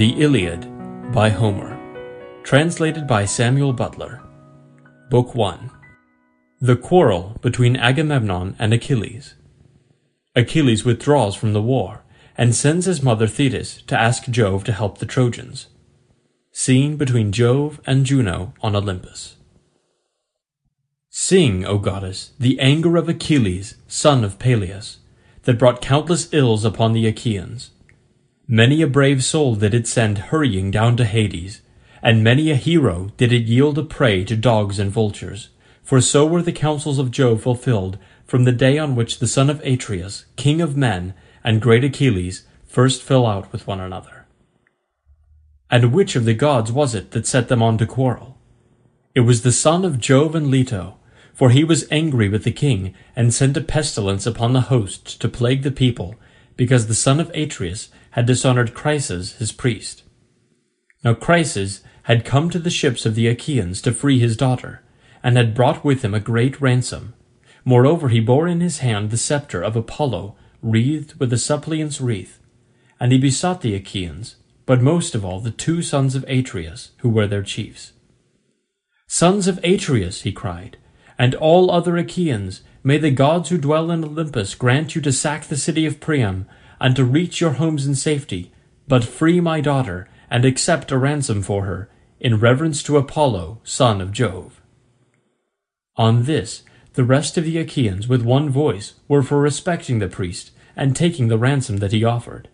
The Iliad by Homer. Translated by Samuel Butler. Book 1. The quarrel between Agamemnon and Achilles. Achilles withdraws from the war, and sends his mother Thetis to ask Jove to help the Trojans. Scene between Jove and Juno on Olympus. Sing, O goddess, the anger of Achilles, son of Peleus, that brought countless ills upon the Achaeans. Many a brave soul did it send hurrying down to Hades, and many a hero did it yield a prey to dogs and vultures, for so were the counsels of Jove fulfilled from the day on which the son of Atreus, king of men, and great Achilles first fell out with one another. And which of the gods was it that set them on to quarrel? It was the son of Jove and Leto, for he was angry with the king, and sent a pestilence upon the hosts to plague the people, because the son of Atreus had dishonored Chryses his priest. Now Chryses had come to the ships of the Achaeans to free his daughter, and had brought with him a great ransom. Moreover he bore in his hand the sceptre of Apollo, wreathed with a suppliant's wreath. And he besought the Achaeans, but most of all the two sons of Atreus, who were their chiefs. Sons of Atreus, he cried, and all other Achaeans, may the gods who dwell in Olympus grant you to sack the city of Priam, and to reach your homes in safety, but free my daughter, and accept a ransom for her, in reverence to Apollo, son of Jove. On this, the rest of the Achaeans with one voice were for respecting the priest, and taking the ransom that he offered.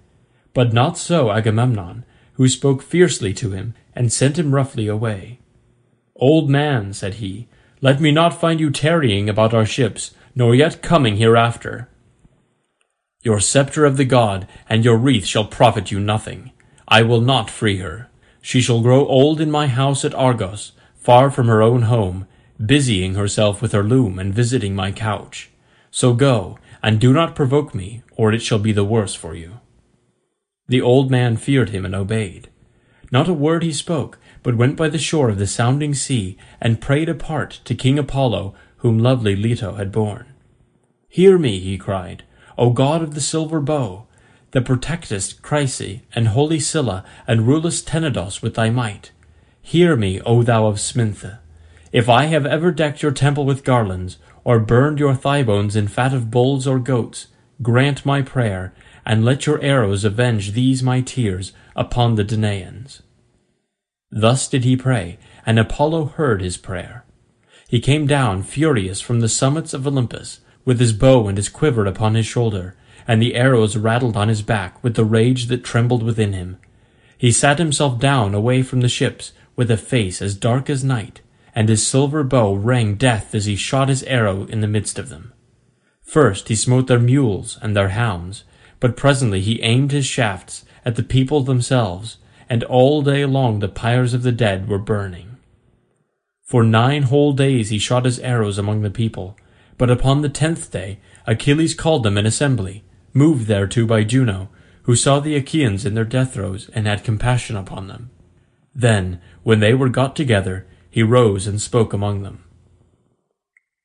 But not so Agamemnon, who spoke fiercely to him, and sent him roughly away. Old man, said he, let me not find you tarrying about our ships, nor yet coming hereafter. Your sceptre of the god and your wreath shall profit you nothing. I will not free her. She shall grow old in my house at Argos, far from her own home, busying herself with her loom and visiting my couch. So go, and do not provoke me, or it shall be the worse for you. The old man feared him and obeyed. Not a word he spoke, but went by the shore of the sounding sea, and prayed apart to King Apollo, whom lovely Leto had borne. Hear me, he cried, O god of the silver bow, that protectest Chryse and holy Cilla, and rulest Tenedos with thy might. Hear me, O thou of Sminthe. If I have ever decked your temple with garlands, or burned your thigh bones in fat of bulls or goats, grant my prayer, and let your arrows avenge these my tears upon the Danaans. Thus did he pray, and Apollo heard his prayer. He came down furious from the summits of Olympus, with his bow and his quiver upon his shoulder, and the arrows rattled on his back with the rage that trembled within him. He sat himself down away from the ships, with a face as dark as night, and his silver bow rang death as he shot his arrow in the midst of them. First he smote their mules and their hounds, but presently he aimed his shafts at the people themselves, and all day long the pyres of the dead were burning. For nine whole days he shot his arrows among the people, but upon the tenth day Achilles called them in assembly, moved thereto by Juno, who saw the Achaeans in their death throes and had compassion upon them. Then, when they were got together, he rose and spoke among them.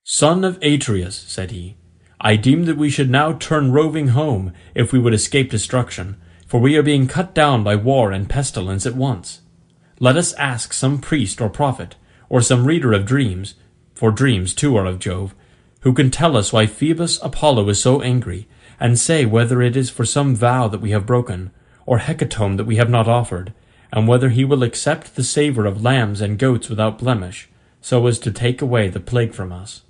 Son of Atreus, said he, I deem that we should now turn roving home, if we would escape destruction, for we are being cut down by war and pestilence at once. Let us ask some priest or prophet, or some reader of dreams, for dreams too are of Jove, who can tell us why Phoebus Apollo is so angry, and say whether it is for some vow that we have broken, or hecatomb that we have not offered, and whether he will accept the savour of lambs and goats without blemish, so as to take away the plague from us.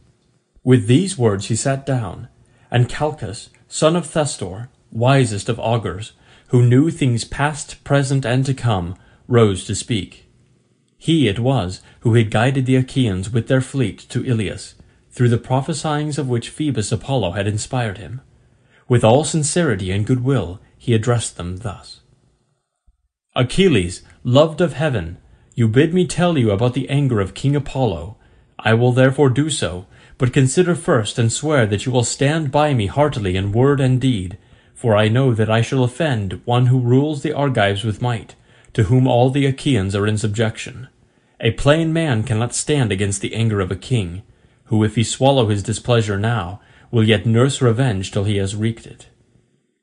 With these words he sat down, and Calchas, son of Thestor, wisest of augurs, who knew things past, present, and to come, rose to speak. He it was who had guided the Achaeans with their fleet to Ilius, through the prophesyings of which Phoebus Apollo had inspired him. With all sincerity and good will he addressed them thus. Achilles, loved of heaven, you bid me tell you about the anger of King Apollo. I will therefore do so, but consider first and swear that you will stand by me heartily in word and deed, for I know that I shall offend one who rules the Argives with might, to whom all the Achaeans are in subjection. A plain man cannot stand against the anger of a king, who if he swallow his displeasure now, will yet nurse revenge till he has wreaked it.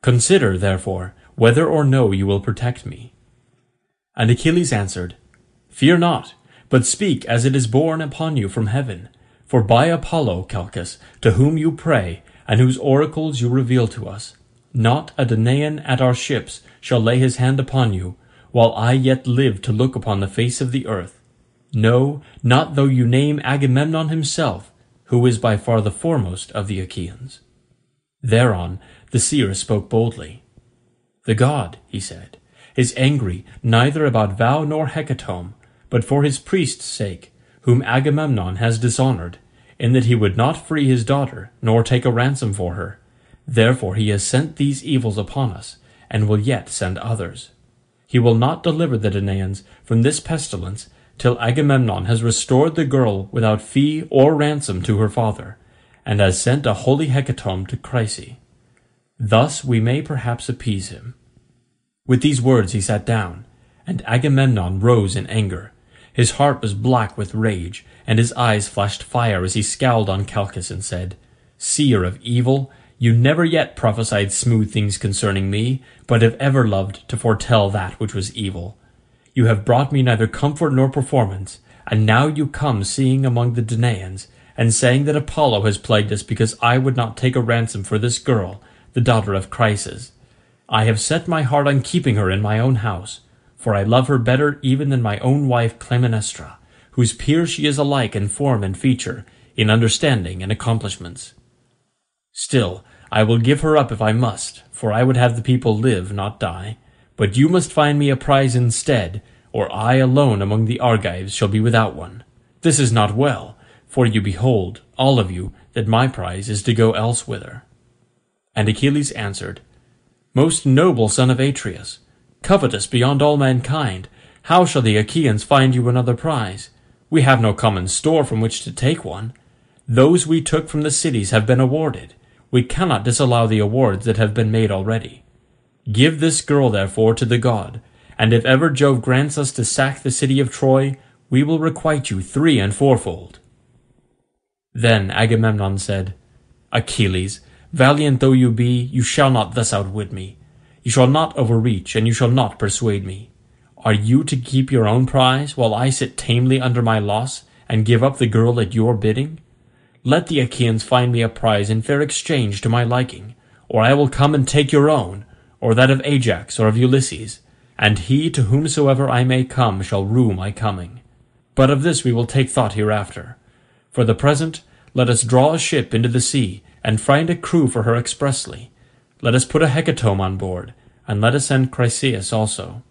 Consider, therefore, whether or no you will protect me. And Achilles answered, Fear not, but speak as it is borne upon you from heaven. For by Apollo, Calchas, to whom you pray, and whose oracles you reveal to us, not a Danaan at our ships shall lay his hand upon you, while I yet live to look upon the face of the earth. No, not though you name Agamemnon himself, who is by far the foremost of the Achaeans. Thereon the seer spoke boldly. The god, he said, is angry neither about vow nor hecatomb, but for his priest's sake, whom Agamemnon has dishonoured, in that he would not free his daughter, nor take a ransom for her. Therefore he has sent these evils upon us, and will yet send others. He will not deliver the Danaans from this pestilence till Agamemnon has restored the girl without fee or ransom to her father, and has sent a holy hecatomb to Chryse. Thus we may perhaps appease him. With these words he sat down, and Agamemnon rose in anger. His heart was black with rage, and his eyes flashed fire as he scowled on Calchas and said, Seer of evil, you never yet prophesied smooth things concerning me, but have ever loved to foretell that which was evil. You have brought me neither comfort nor performance, and now you come seeing among the Danaans, and saying that Apollo has plagued us because I would not take a ransom for this girl, the daughter of Chryses. I have set my heart on keeping her in my own house, for I love her better even than my own wife Clytemnestra, whose peer she is alike in form and feature, in understanding and accomplishments. Still, I will give her up if I must, for I would have the people live, not die. But you must find me a prize instead, or I alone among the Argives shall be without one. This is not well, for you behold, all of you, that my prize is to go elsewhither. And Achilles answered, Most noble son of Atreus, covetous beyond all mankind, how shall the Achaeans find you another prize? We have no common store from which to take one. Those we took from the cities have been awarded. We cannot disallow the awards that have been made already. Give this girl, therefore, to the god, and if ever Jove grants us to sack the city of Troy, we will requite you three and fourfold. Then Agamemnon said, Achilles, valiant though you be, you shall not thus outwit me. You shall not overreach, and you shall not persuade me. Are you to keep your own prize, while I sit tamely under my loss, and give up the girl at your bidding? Let the Achaeans find me a prize in fair exchange to my liking, or I will come and take your own, or that of Ajax or of Ulysses, and he to whomsoever I may come shall rue my coming. But of this we will take thought hereafter. For the present, let us draw a ship into the sea, and find a crew for her expressly. Let us put a hecatomb on board, and let us send Chryseis also.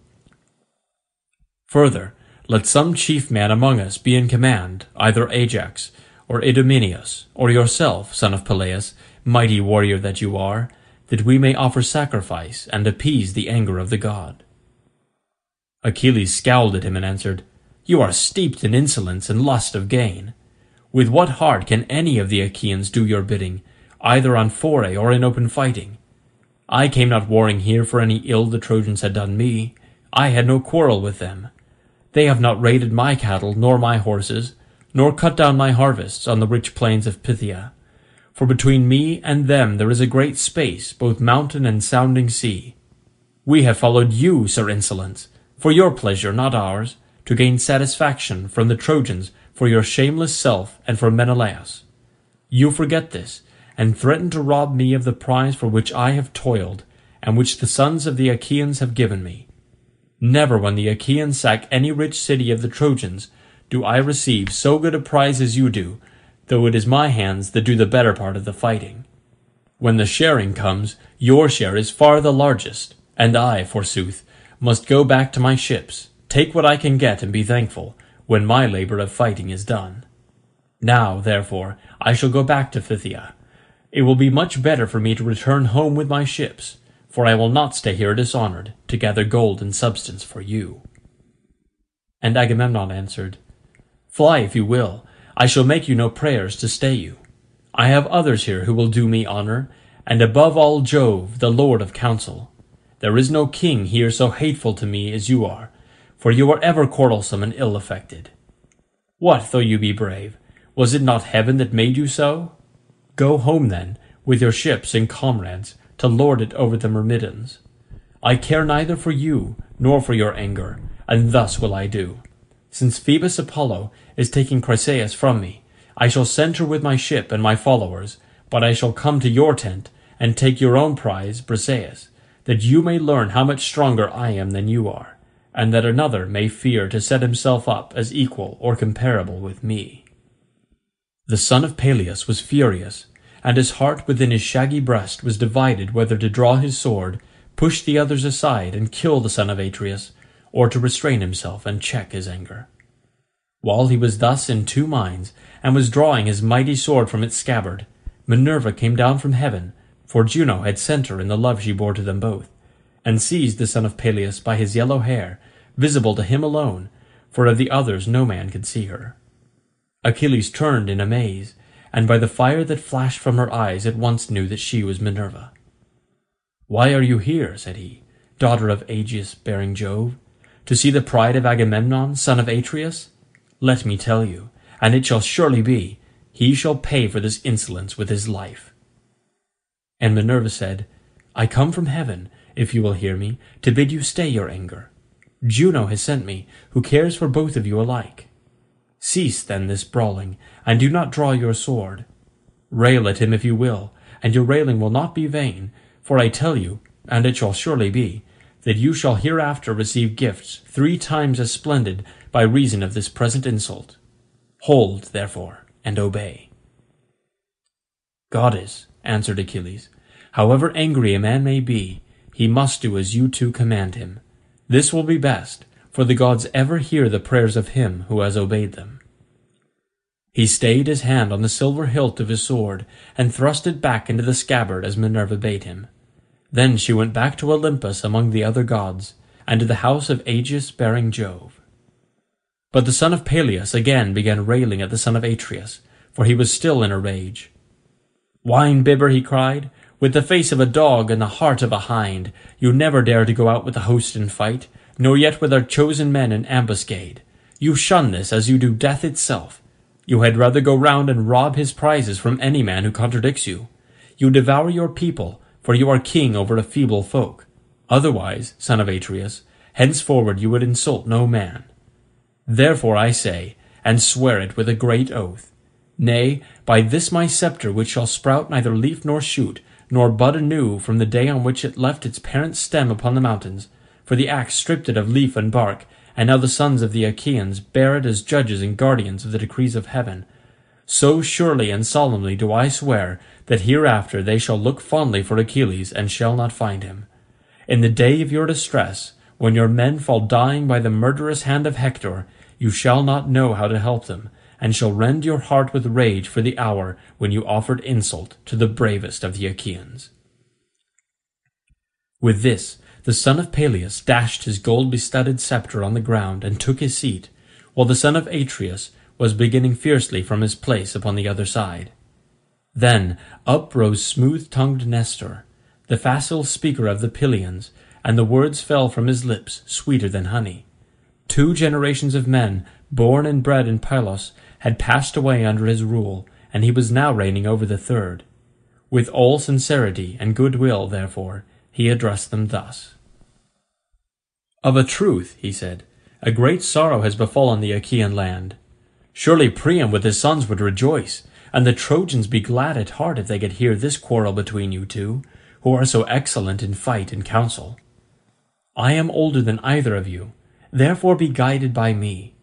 Further, let some chief man among us be in command, either Ajax, or Idomeneus, or yourself, son of Peleus, mighty warrior that you are, that we may offer sacrifice and appease the anger of the god. Achilles scowled at him and answered, You are steeped in insolence and lust of gain. With what heart can any of the Achaeans do your bidding, either on foray or in open fighting? I came not warring here for any ill the Trojans had done me. I had no quarrel with them. They have not raided my cattle nor my horses, nor cut down my harvests on the rich plains of Phthia. For between me and them there is a great space, both mountain and sounding sea. We have followed you, Sir Insolence, for your pleasure, not ours, to gain satisfaction from the Trojans for your shameless self and for Menelaus. You forget this, and threaten to rob me of the prize for which I have toiled, and which the sons of the Achaeans have given me. Never when the Achaeans sack any rich city of the Trojans do I receive so good a prize as you do, though it is my hands that do the better part of the fighting. When the sharing comes, your share is far the largest, and I, forsooth, must go back to my ships, take what I can get and be thankful, when my labour of fighting is done. Now, therefore, I shall go back to Phthia. It will be much better for me to return home with my ships, for I will not stay here dishonoured, to gather gold and substance for you. And Agamemnon answered, Fly if you will, I shall make you no prayers to stay you. I have others here who will do me honour, and above all Jove, the Lord of counsel. There is no king here so hateful to me as you are, for you are ever quarrelsome and ill-affected. What though you be brave? Was it not heaven that made you so? Go home then, with your ships and comrades, to lord it over the Myrmidons. I care neither for you nor for your anger, and thus will I do. Since Phoebus Apollo is taking Chryseis from me, I shall send her with my ship and my followers, but I shall come to your tent, and take your own prize, Briseis, that you may learn how much stronger I am than you are, and that another may fear to set himself up as equal or comparable with me. The son of Peleus was furious, and his heart within his shaggy breast was divided whether to draw his sword, push the others aside, and kill the son of Atreus, or to restrain himself and check his anger. While he was thus in two minds, and was drawing his mighty sword from its scabbard, Minerva came down from heaven, for Juno had sent her in the love she bore to them both, and seized the son of Peleus by his yellow hair, visible to him alone, for of the others no man could see her. Achilles turned in amaze, and by the fire that flashed from her eyes at once knew that she was Minerva. Why are you here, said he, daughter of aegis bearing Jove, to see the pride of Agamemnon, son of Atreus? Let me tell you, and it shall surely be, he shall pay for this insolence with his life. And Minerva said, I come from heaven, if you will hear me, to bid you stay your anger. Juno has sent me, who cares for both of you alike. Cease then this brawling, and do not draw your sword. Rail at him if you will, and your railing will not be vain, for I tell you, and it shall surely be, that you shall hereafter receive gifts three times as splendid by reason of this present insult. Hold, therefore, and obey. Goddess, answered Achilles, however angry a man may be, he must do as you two command him. This will be best, for the gods ever hear the prayers of him who has obeyed them. He stayed his hand on the silver hilt of his sword, and thrust it back into the scabbard as Minerva bade him. Then she went back to Olympus among the other gods, and to the house of aegis bearing Jove. But the son of Peleus again began railing at the son of Atreus, for he was still in a rage. Wine bibber, he cried, with the face of a dog and the heart of a hind, you never dare to go out with the host in fight, nor yet with our chosen men in ambuscade. You shun this as you do death itself. You had rather go round and rob his prizes from any man who contradicts you. You devour your people, for you are king over a feeble folk. Otherwise, son of Atreus, henceforward you would insult no man. Therefore I say, and swear it with a great oath, Nay, by this my sceptre which shall sprout neither leaf nor shoot, nor bud anew from the day on which it left its parent stem upon the mountains, for the axe stripped it of leaf and bark, and now the sons of the Achaeans bear it as judges and guardians of the decrees of heaven. So surely and solemnly do I swear that hereafter they shall look fondly for Achilles and shall not find him. In the day of your distress, when your men fall dying by the murderous hand of Hector, you shall not know how to help them, and shall rend your heart with rage for the hour when you offered insult to the bravest of the Achaeans. With this, the son of Peleus dashed his gold-bestudded sceptre on the ground and took his seat, while the son of Atreus was beginning fiercely from his place upon the other side. Then up rose smooth-tongued Nestor, the facile speaker of the Pylians, and the words fell from his lips sweeter than honey. Two generations of men, born and bred in Pylos, had passed away under his rule, and he was now reigning over the third. With all sincerity and goodwill, therefore, he addressed them thus. Of a truth, he said, a great sorrow has befallen the Achaean land. Surely Priam with his sons would rejoice, and the Trojans be glad at heart if they could hear this quarrel between you two, who are so excellent in fight and counsel. I am older than either of you, therefore be guided by me.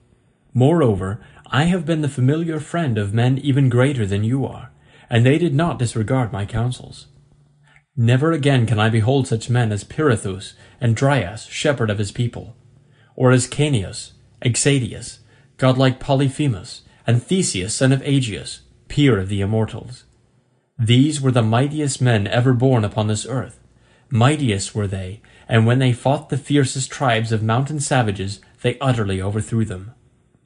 Moreover, I have been the familiar friend of men even greater than you are, and they did not disregard my counsels. Never again can I behold such men as Pirithous and Dryas, shepherd of his people, or as Caeneus, Exadius, godlike Polyphemus, and Theseus son of Aegeus, peer of the immortals. These were the mightiest men ever born upon this earth. Mightiest were they, and when they fought the fiercest tribes of mountain savages, they utterly overthrew them.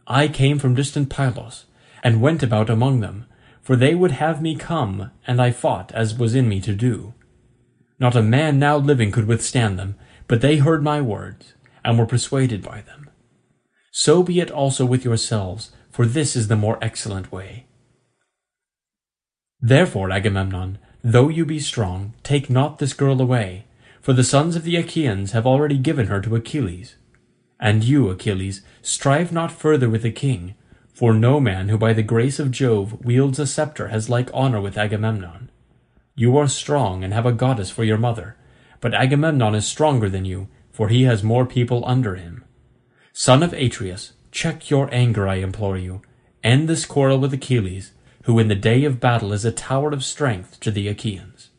I came from distant Pylos, and went about among them, for they would have me come, and I fought as was in me to do. Not a man now living could withstand them, but they heard my words, and were persuaded by them. So be it also with yourselves, for this is the more excellent way. Therefore, Agamemnon, though you be strong, take not this girl away, for the sons of the Achaeans have already given her to Achilles. And you, Achilles, strive not further with the king, for no man who by the grace of Jove wields a sceptre has like honour with Agamemnon. You are strong and have a goddess for your mother, but Agamemnon is stronger than you, for he has more people under him. Son of Atreus, check your anger, I implore you. End this quarrel with Achilles, who in the day of battle is a tower of strength to the Achaeans.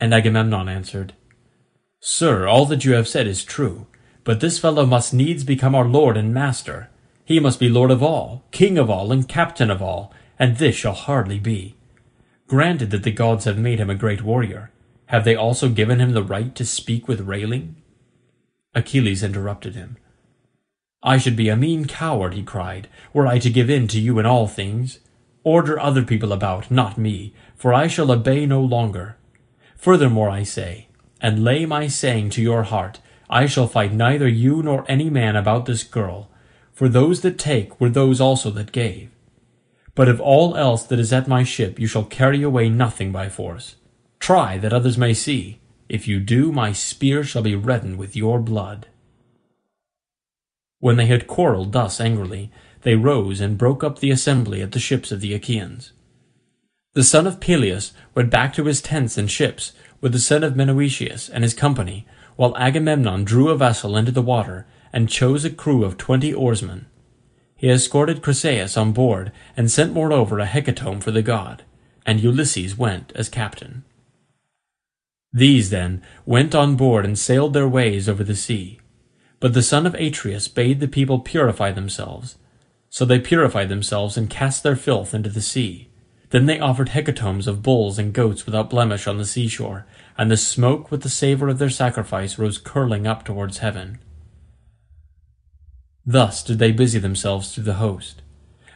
And Agamemnon answered, Sir, all that you have said is true, but this fellow must needs become our lord and master. He must be lord of all, king of all, and captain of all, and this shall hardly be. Granted that the gods have made him a great warrior, have they also given him the right to speak with railing? Achilles interrupted him. I should be a mean coward, he cried, were I to give in to you in all things. Order other people about, not me, for I shall obey no longer. Furthermore I say, and lay my saying to your heart, I shall fight neither you nor any man about this girl, for those that take were those also that gave. But of all else that is at my ship you shall carry away nothing by force. Try that others may see. If you do, my spear shall be reddened with your blood. When they had quarrelled thus angrily, they rose and broke up the assembly at the ships of the Achaeans. The son of Peleus went back to his tents and ships with the son of Menoetius and his company, while Agamemnon drew a vessel into the water and chose a crew of twenty oarsmen. He escorted Chryseis on board and sent moreover a hecatomb for the god, and Ulysses went as captain. These, then, went on board and sailed their ways over the sea. But the son of Atreus bade the people purify themselves. So they purified themselves and cast their filth into the sea. Then they offered hecatombs of bulls and goats without blemish on the seashore, and the smoke with the savour of their sacrifice rose curling up towards heaven. Thus did they busy themselves through the host.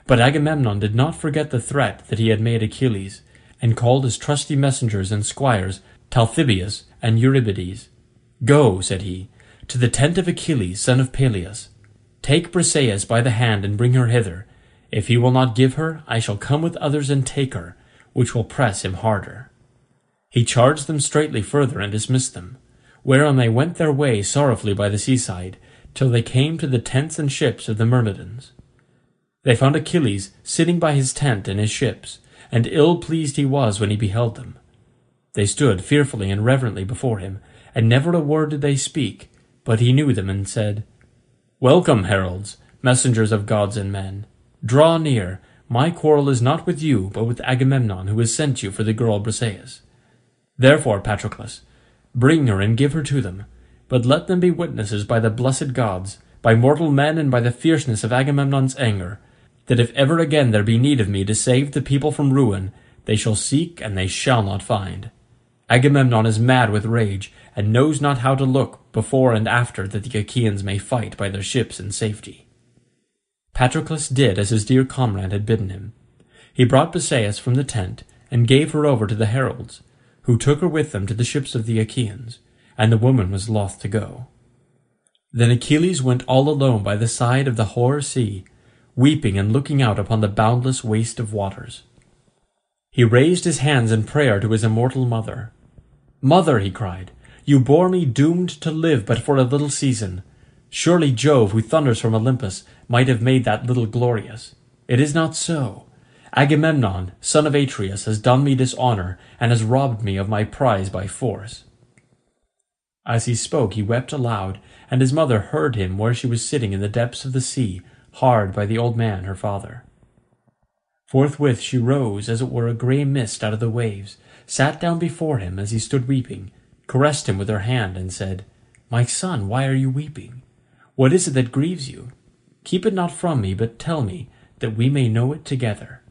But Agamemnon did not forget the threat that he had made Achilles, and called his trusty messengers and squires Talthybius and Eurybates. Go, said he, to the tent of Achilles, son of Peleus. Take Briseis by the hand and bring her hither. If he will not give her, I shall come with others and take her, which will press him harder. He charged them straightly further and dismissed them, whereon they went their way sorrowfully by the seaside, till they came to the tents and ships of the Myrmidons. They found Achilles sitting by his tent and his ships, and ill pleased he was when he beheld them. They stood fearfully and reverently before him, and never a word did they speak, but he knew them and said, Welcome, heralds, messengers of gods and men. Draw near. My quarrel is not with you, but with Agamemnon, who has sent you for the girl Briseis. Therefore, Patroclus, bring her and give her to them, but let them be witnesses by the blessed gods, by mortal men and by the fierceness of Agamemnon's anger, that if ever again there be need of me to save the people from ruin, they shall seek and they shall not find. Agamemnon is mad with rage, and knows not how to look before and after that the Achaeans may fight by their ships in safety. Patroclus did as his dear comrade had bidden him. He brought Briseis from the tent, and gave her over to the heralds, who took her with them to the ships of the Achaeans, and the woman was loth to go. Then Achilles went all alone by the side of the hoar sea, weeping and looking out upon the boundless waste of waters. He raised his hands in prayer to his immortal mother, Mother, he cried, you bore me doomed to live but for a little season. Surely Jove, who thunders from Olympus, might have made that little glorious. It is not so. Agamemnon, son of Atreus, has done me dishonour, and has robbed me of my prize by force. As he spoke he wept aloud, and his mother heard him where she was sitting in the depths of the sea, hard by the old man her father. Forthwith she rose as it were a grey mist out of the waves, sat down before him as he stood weeping, caressed him with her hand, and said, My son, why are you weeping? What is it that grieves you? Keep it not from me, but tell me, that we may know it together.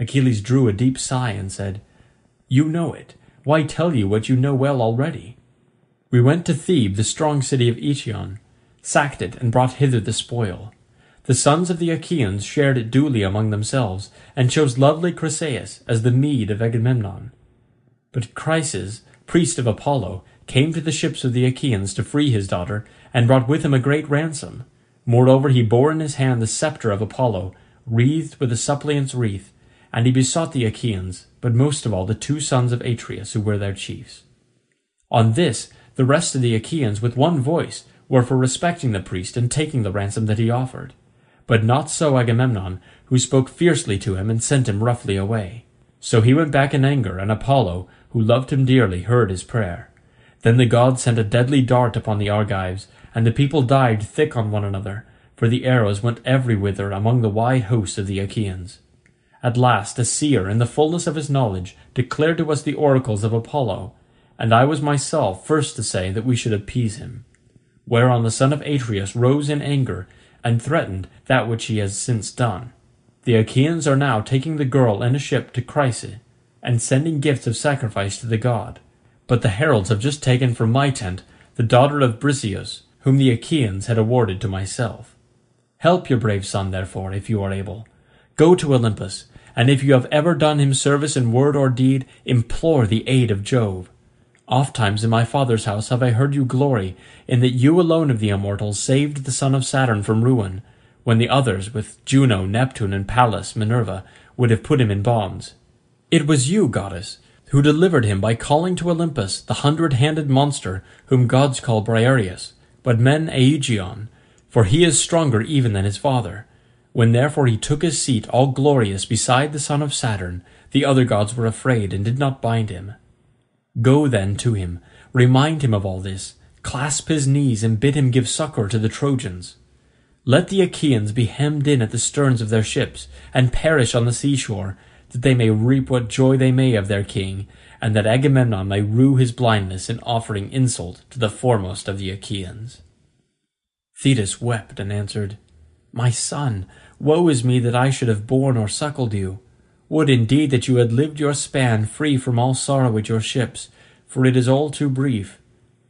Achilles drew a deep sigh and said, You know it. Why tell you what you know well already? We went to Thebe, the strong city of Eetion, sacked it, and brought hither the spoil. The sons of the Achaeans shared it duly among themselves, and chose lovely Chryseis as the meed of Agamemnon. But Chryses, priest of Apollo, came to the ships of the Achaeans to free his daughter, and brought with him a great ransom. Moreover, he bore in his hand the sceptre of Apollo, wreathed with a suppliant's wreath, and he besought the Achaeans, but most of all the two sons of Atreus, who were their chiefs. On this, the rest of the Achaeans, with one voice, were for respecting the priest and taking the ransom that he offered. But not so Agamemnon, who spoke fiercely to him and sent him roughly away. So he went back in anger, and Apollo, who loved him dearly, heard his prayer. Then the gods sent a deadly dart upon the Argives, and the people died thick on one another, for the arrows went every whither among the wide host of the Achaeans. At last a seer, in the fullness of his knowledge, declared to us the oracles of Apollo, and I was myself first to say that we should appease him. Whereon the son of Atreus rose in anger, and threatened that which he has since done. The Achaeans are now taking the girl in a ship to Chryse, and sending gifts of sacrifice to the god. But the heralds have just taken from my tent the daughter of Briseus, whom the Achaeans had awarded to myself. Help your brave son, therefore, if you are able. Go to Olympus, and if you have ever done him service in word or deed, implore the aid of Jove. Ofttimes in my father's house have I heard you glory in that you alone of the immortals saved the son of Saturn from ruin, when the others, with Juno, Neptune, and Pallas, Minerva, would have put him in bonds. It was you, goddess, who delivered him by calling to Olympus the hundred-handed monster whom gods call Briareus, but men Aegaeon, for he is stronger even than his father. When therefore he took his seat all glorious beside the son of Saturn, the other gods were afraid and did not bind him. Go then to him, remind him of all this, clasp his knees and bid him give succour to the Trojans. Let the Achaeans be hemmed in at the sterns of their ships, and perish on the seashore, that they may reap what joy they may of their king, and that Agamemnon may rue his blindness in offering insult to the foremost of the Achaeans. Thetis wept and answered, My son, woe is me that I should have borne or suckled you. Would indeed that you had lived your span free from all sorrow at your ships, for it is all too brief.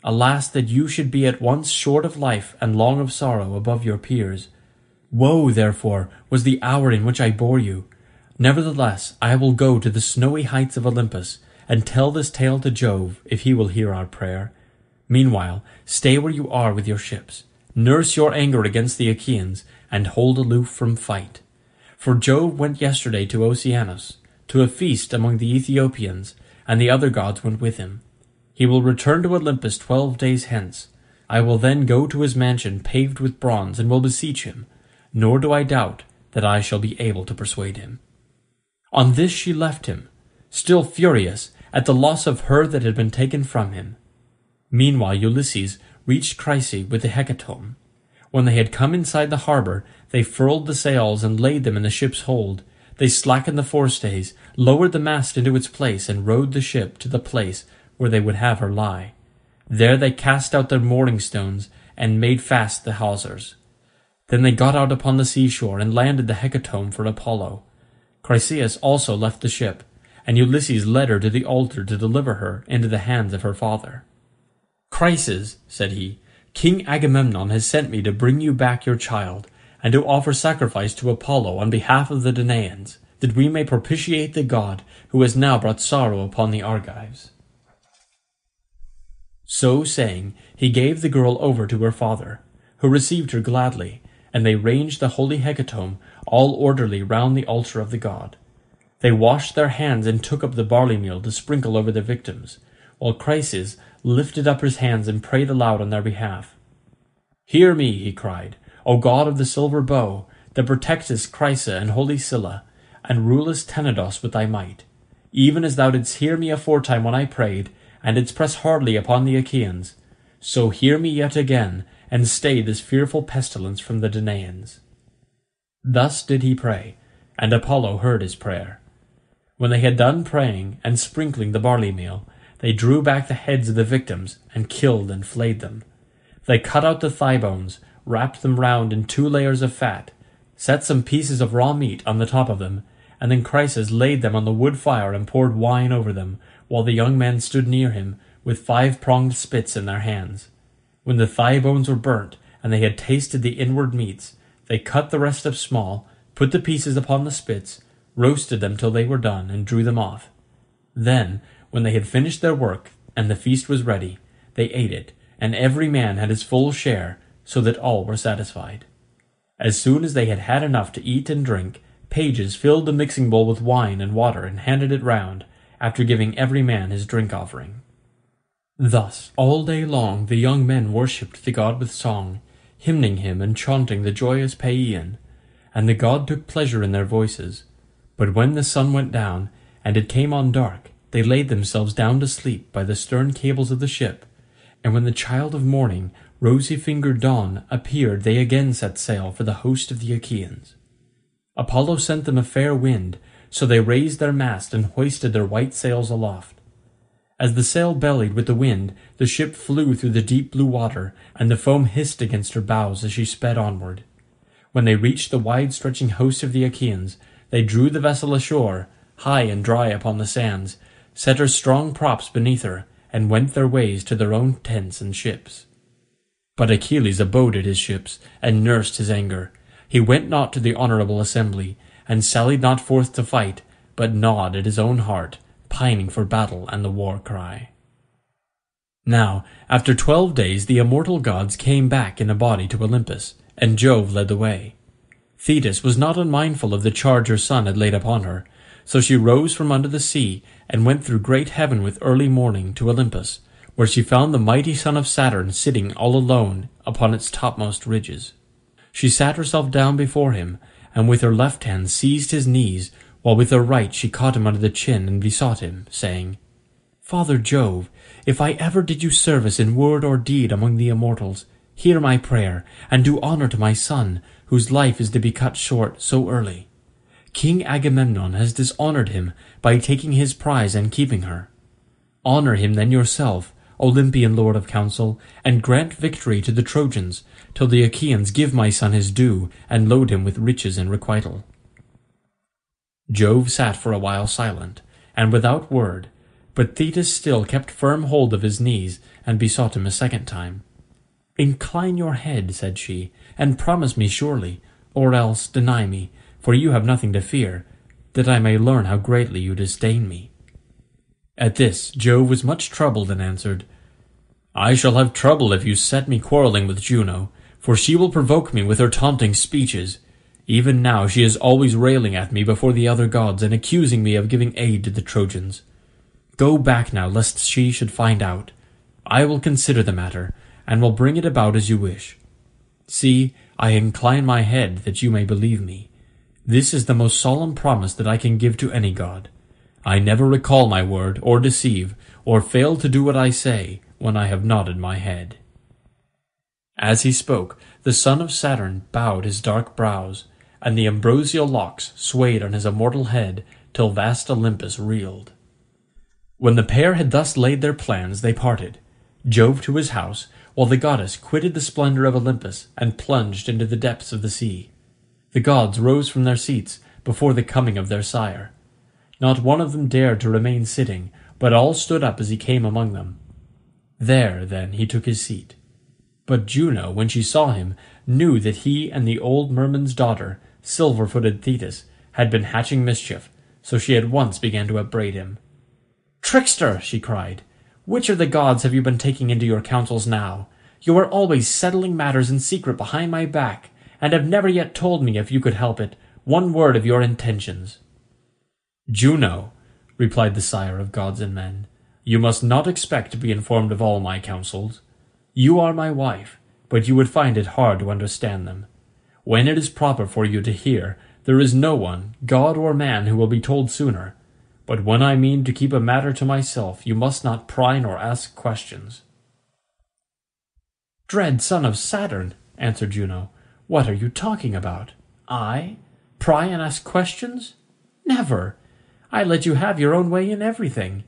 Alas, that you should be at once short of life and long of sorrow above your peers. Woe, therefore, was the hour in which I bore you. Nevertheless, I will go to the snowy heights of Olympus, and tell this tale to Jove, if he will hear our prayer. Meanwhile, stay where you are with your ships. Nurse your anger against the Achaeans, and hold aloof from fight. For Jove went yesterday to Oceanus, to a feast among the Ethiopians, and the other gods went with him. He will return to Olympus twelve days hence. I will then go to his mansion paved with bronze, and will beseech him, nor do I doubt that I shall be able to persuade him. On this she left him, still furious at the loss of her that had been taken from him. Meanwhile Ulysses reached Chryse with the hecatomb. When they had come inside the harbour, they furled the sails and laid them in the ship's hold. They slackened the forestays, lowered the mast into its place, and rowed the ship to the place where they would have her lie. There they cast out their mooring stones, and made fast the hawsers. Then they got out upon the seashore, and landed the hecatomb for Apollo. Chryseis also left the ship, and Ulysses led her to the altar to deliver her into the hands of her father. Chryses, said he, King Agamemnon has sent me to bring you back your child, and to offer sacrifice to Apollo on behalf of the Danaans, that we may propitiate the god who has now brought sorrow upon the Argives. So saying, he gave the girl over to her father, who received her gladly, and they ranged the holy hecatomb all orderly round the altar of the god. They washed their hands and took up the barley meal to sprinkle over their victims, while Chryses lifted up his hands and prayed aloud on their behalf. Hear me, he cried, O God of the silver bow, that protectest Chrysa and holy Cilla, and rulest Tenedos with thy might, even as thou didst hear me aforetime when I prayed, and didst press hardly upon the Achaeans, so hear me yet again, and stay this fearful pestilence from the Danaans. Thus did he pray, and Apollo heard his prayer. When they had done praying and sprinkling the barley meal, they drew back the heads of the victims, and killed and flayed them. They cut out the thigh bones, wrapped them round in two layers of fat, set some pieces of raw meat on the top of them, and then Chryses laid them on the wood fire and poured wine over them, while the young men stood near him, with five-pronged spits in their hands. When the thigh bones were burnt, and they had tasted the inward meats, they cut the rest up small, put the pieces upon the spits, roasted them till they were done, and drew them off. Then, when they had finished their work, and the feast was ready, they ate it, and every man had his full share, so that all were satisfied. As soon as they had had enough to eat and drink, pages filled the mixing bowl with wine and water and handed it round, after giving every man his drink offering. Thus all day long the young men worshipped the god with song, hymning him and chanting the joyous paean, and the god took pleasure in their voices. But when the sun went down, and it came on dark, they laid themselves down to sleep by the stern cables of the ship, and when the child of morning, rosy-fingered dawn, appeared they again set sail for the host of the Achaeans. Apollo sent them a fair wind, so they raised their mast and hoisted their white sails aloft. As the sail bellied with the wind, the ship flew through the deep blue water, and the foam hissed against her bows as she sped onward. When they reached the wide-stretching host of the Achaeans, they drew the vessel ashore, high and dry upon the sands, set her strong props beneath her, and went their ways to their own tents and ships. But Achilles abode at his ships, and nursed his anger. He went not to the honourable assembly, and sallied not forth to fight, but gnawed at his own heart, pining for battle and the war cry. Now, after twelve days the immortal gods came back in a body to Olympus, and Jove led the way. Thetis was not unmindful of the charge her son had laid upon her, so she rose from under the sea, and went through great heaven with early morning to Olympus, where she found the mighty son of Saturn sitting all alone upon its topmost ridges. She sat herself down before him, and with her left hand seized his knees, while with her right she caught him under the chin and besought him, saying, Father Jove, if I ever did you service in word or deed among the immortals, hear my prayer, and do honour to my son, whose life is to be cut short so early. King Agamemnon has dishonoured him by taking his prize and keeping her. Honour him then yourself, Olympian lord of counsel, and grant victory to the Trojans, till the Achaeans give my son his due, and load him with riches and requital. Jove sat for a while silent, and without word, but Thetis still kept firm hold of his knees, and besought him a second time. Incline your head, said she, and promise me surely, or else deny me, for you have nothing to fear, that I may learn how greatly you disdain me. At this Jove was much troubled and answered, I shall have trouble if you set me quarrelling with Juno, for she will provoke me with her taunting speeches. Even now she is always railing at me before the other gods and accusing me of giving aid to the Trojans. Go back now, lest she should find out. I will consider the matter, and will bring it about as you wish. See, I incline my head that you may believe me. This is the most solemn promise that I can give to any god. I never recall my word, or deceive, or fail to do what I say, when I have nodded my head. As he spoke, the son of Saturn bowed his dark brows, and the ambrosial locks swayed on his immortal head till vast Olympus reeled. When the pair had thus laid their plans, they parted, Jove to his house, while the goddess quitted the splendour of Olympus and plunged into the depths of the sea. The gods rose from their seats before the coming of their sire. Not one of them dared to remain sitting, but all stood up as he came among them. There, then, he took his seat. But Juno, when she saw him, knew that he and the old merman's daughter, silver-footed Thetis, had been hatching mischief, so she at once began to upbraid him. Trickster, she cried, which of the gods have you been taking into your counsels now? You are always settling matters in secret behind my back, and have never yet told me, if you could help it, one word of your intentions. Juno, replied the sire of gods and men, you must not expect to be informed of all my counsels. You are my wife, but you would find it hard to understand them. When it is proper for you to hear, there is no one, god or man, who will be told sooner. But when I mean to keep a matter to myself, you must not pry nor ask questions. Dread son of Saturn, answered Juno, what are you talking about? I? Pry and ask questions? Never. I let you have your own way in everything.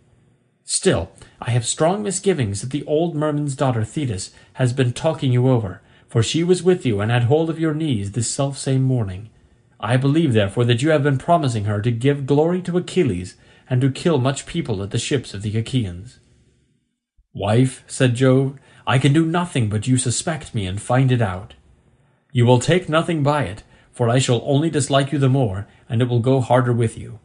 Still, I have strong misgivings that the old merman's daughter Thetis has been talking you over, for she was with you and had hold of your knees this selfsame morning. I believe, therefore, that you have been promising her to give glory to Achilles, and to kill much people at the ships of the Achaeans. Wife, said Jove, I can do nothing but you suspect me and find it out. You will take nothing by it, for I shall only dislike you the more, and it will go harder with you.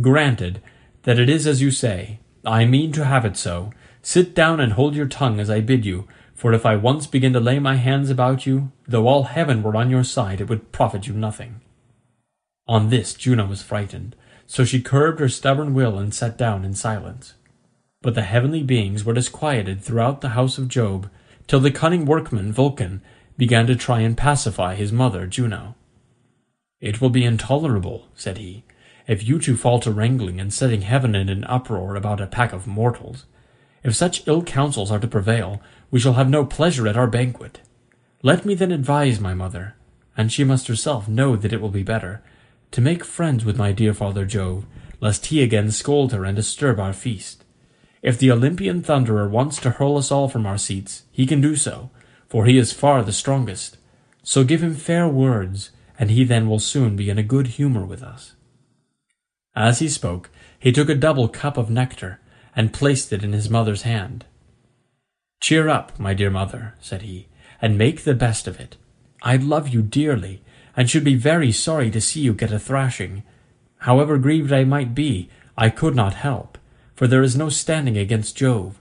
Granted that it is as you say, I mean to have it so. Sit down and hold your tongue as I bid you, for if I once begin to lay my hands about you, though all heaven were on your side, it would profit you nothing. On this Juno was frightened, so she curbed her stubborn will and sat down in silence. But the heavenly beings were disquieted throughout the house of Jove, till the cunning workman Vulcan began to try and pacify his mother Juno. It will be intolerable, said he, if you two fall to wrangling and setting heaven in an uproar about a pack of mortals. If such ill counsels are to prevail, we shall have no pleasure at our banquet. Let me then advise my mother, and she must herself know that it will be better, to make friends with my dear father Jove, lest he again scold her and disturb our feast. If the Olympian thunderer wants to hurl us all from our seats, he can do so, for he is far the strongest. So give him fair words, and he then will soon be in a good humour with us. As he spoke, he took a double cup of nectar, and placed it in his mother's hand. Cheer up, my dear mother, said he, and make the best of it. I love you dearly, and should be very sorry to see you get a thrashing. However grieved I might be, I could not help, for there is no standing against Jove.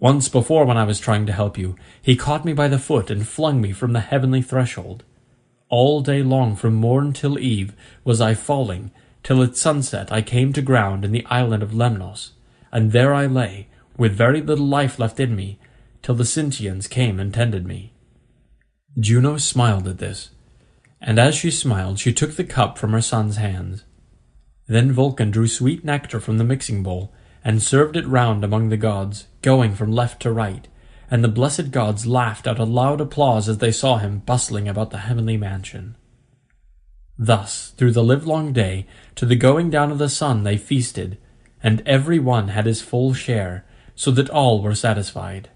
Once before when I was trying to help you, he caught me by the foot and flung me from the heavenly threshold. All day long from morn till eve was I falling, till at sunset I came to ground in the island of Lemnos, and there I lay, with very little life left in me, till the Sintians came and tended me. Juno smiled at this, and as she smiled she took the cup from her son's hands. Then Vulcan drew sweet nectar from the mixing bowl, and served it round among the gods, going from left to right, and the blessed gods laughed out a loud applause as they saw him bustling about the heavenly mansion. Thus, through the livelong day, to the going down of the sun they feasted, and every one had his full share, so that all were satisfied.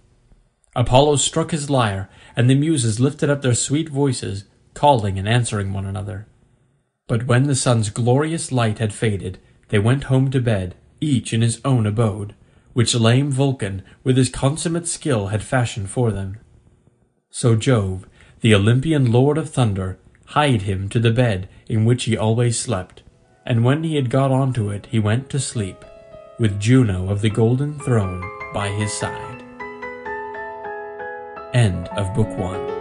Apollo struck his lyre, and the Muses lifted up their sweet voices, calling and answering one another. But when the sun's glorious light had faded, they went home to bed, each in his own abode, which lame Vulcan with his consummate skill had fashioned for them. So Jove, the Olympian lord of thunder, hied him to the bed in which he always slept, and when he had got on to it he went to sleep with Juno of the Golden Throne by his side. End of Book 1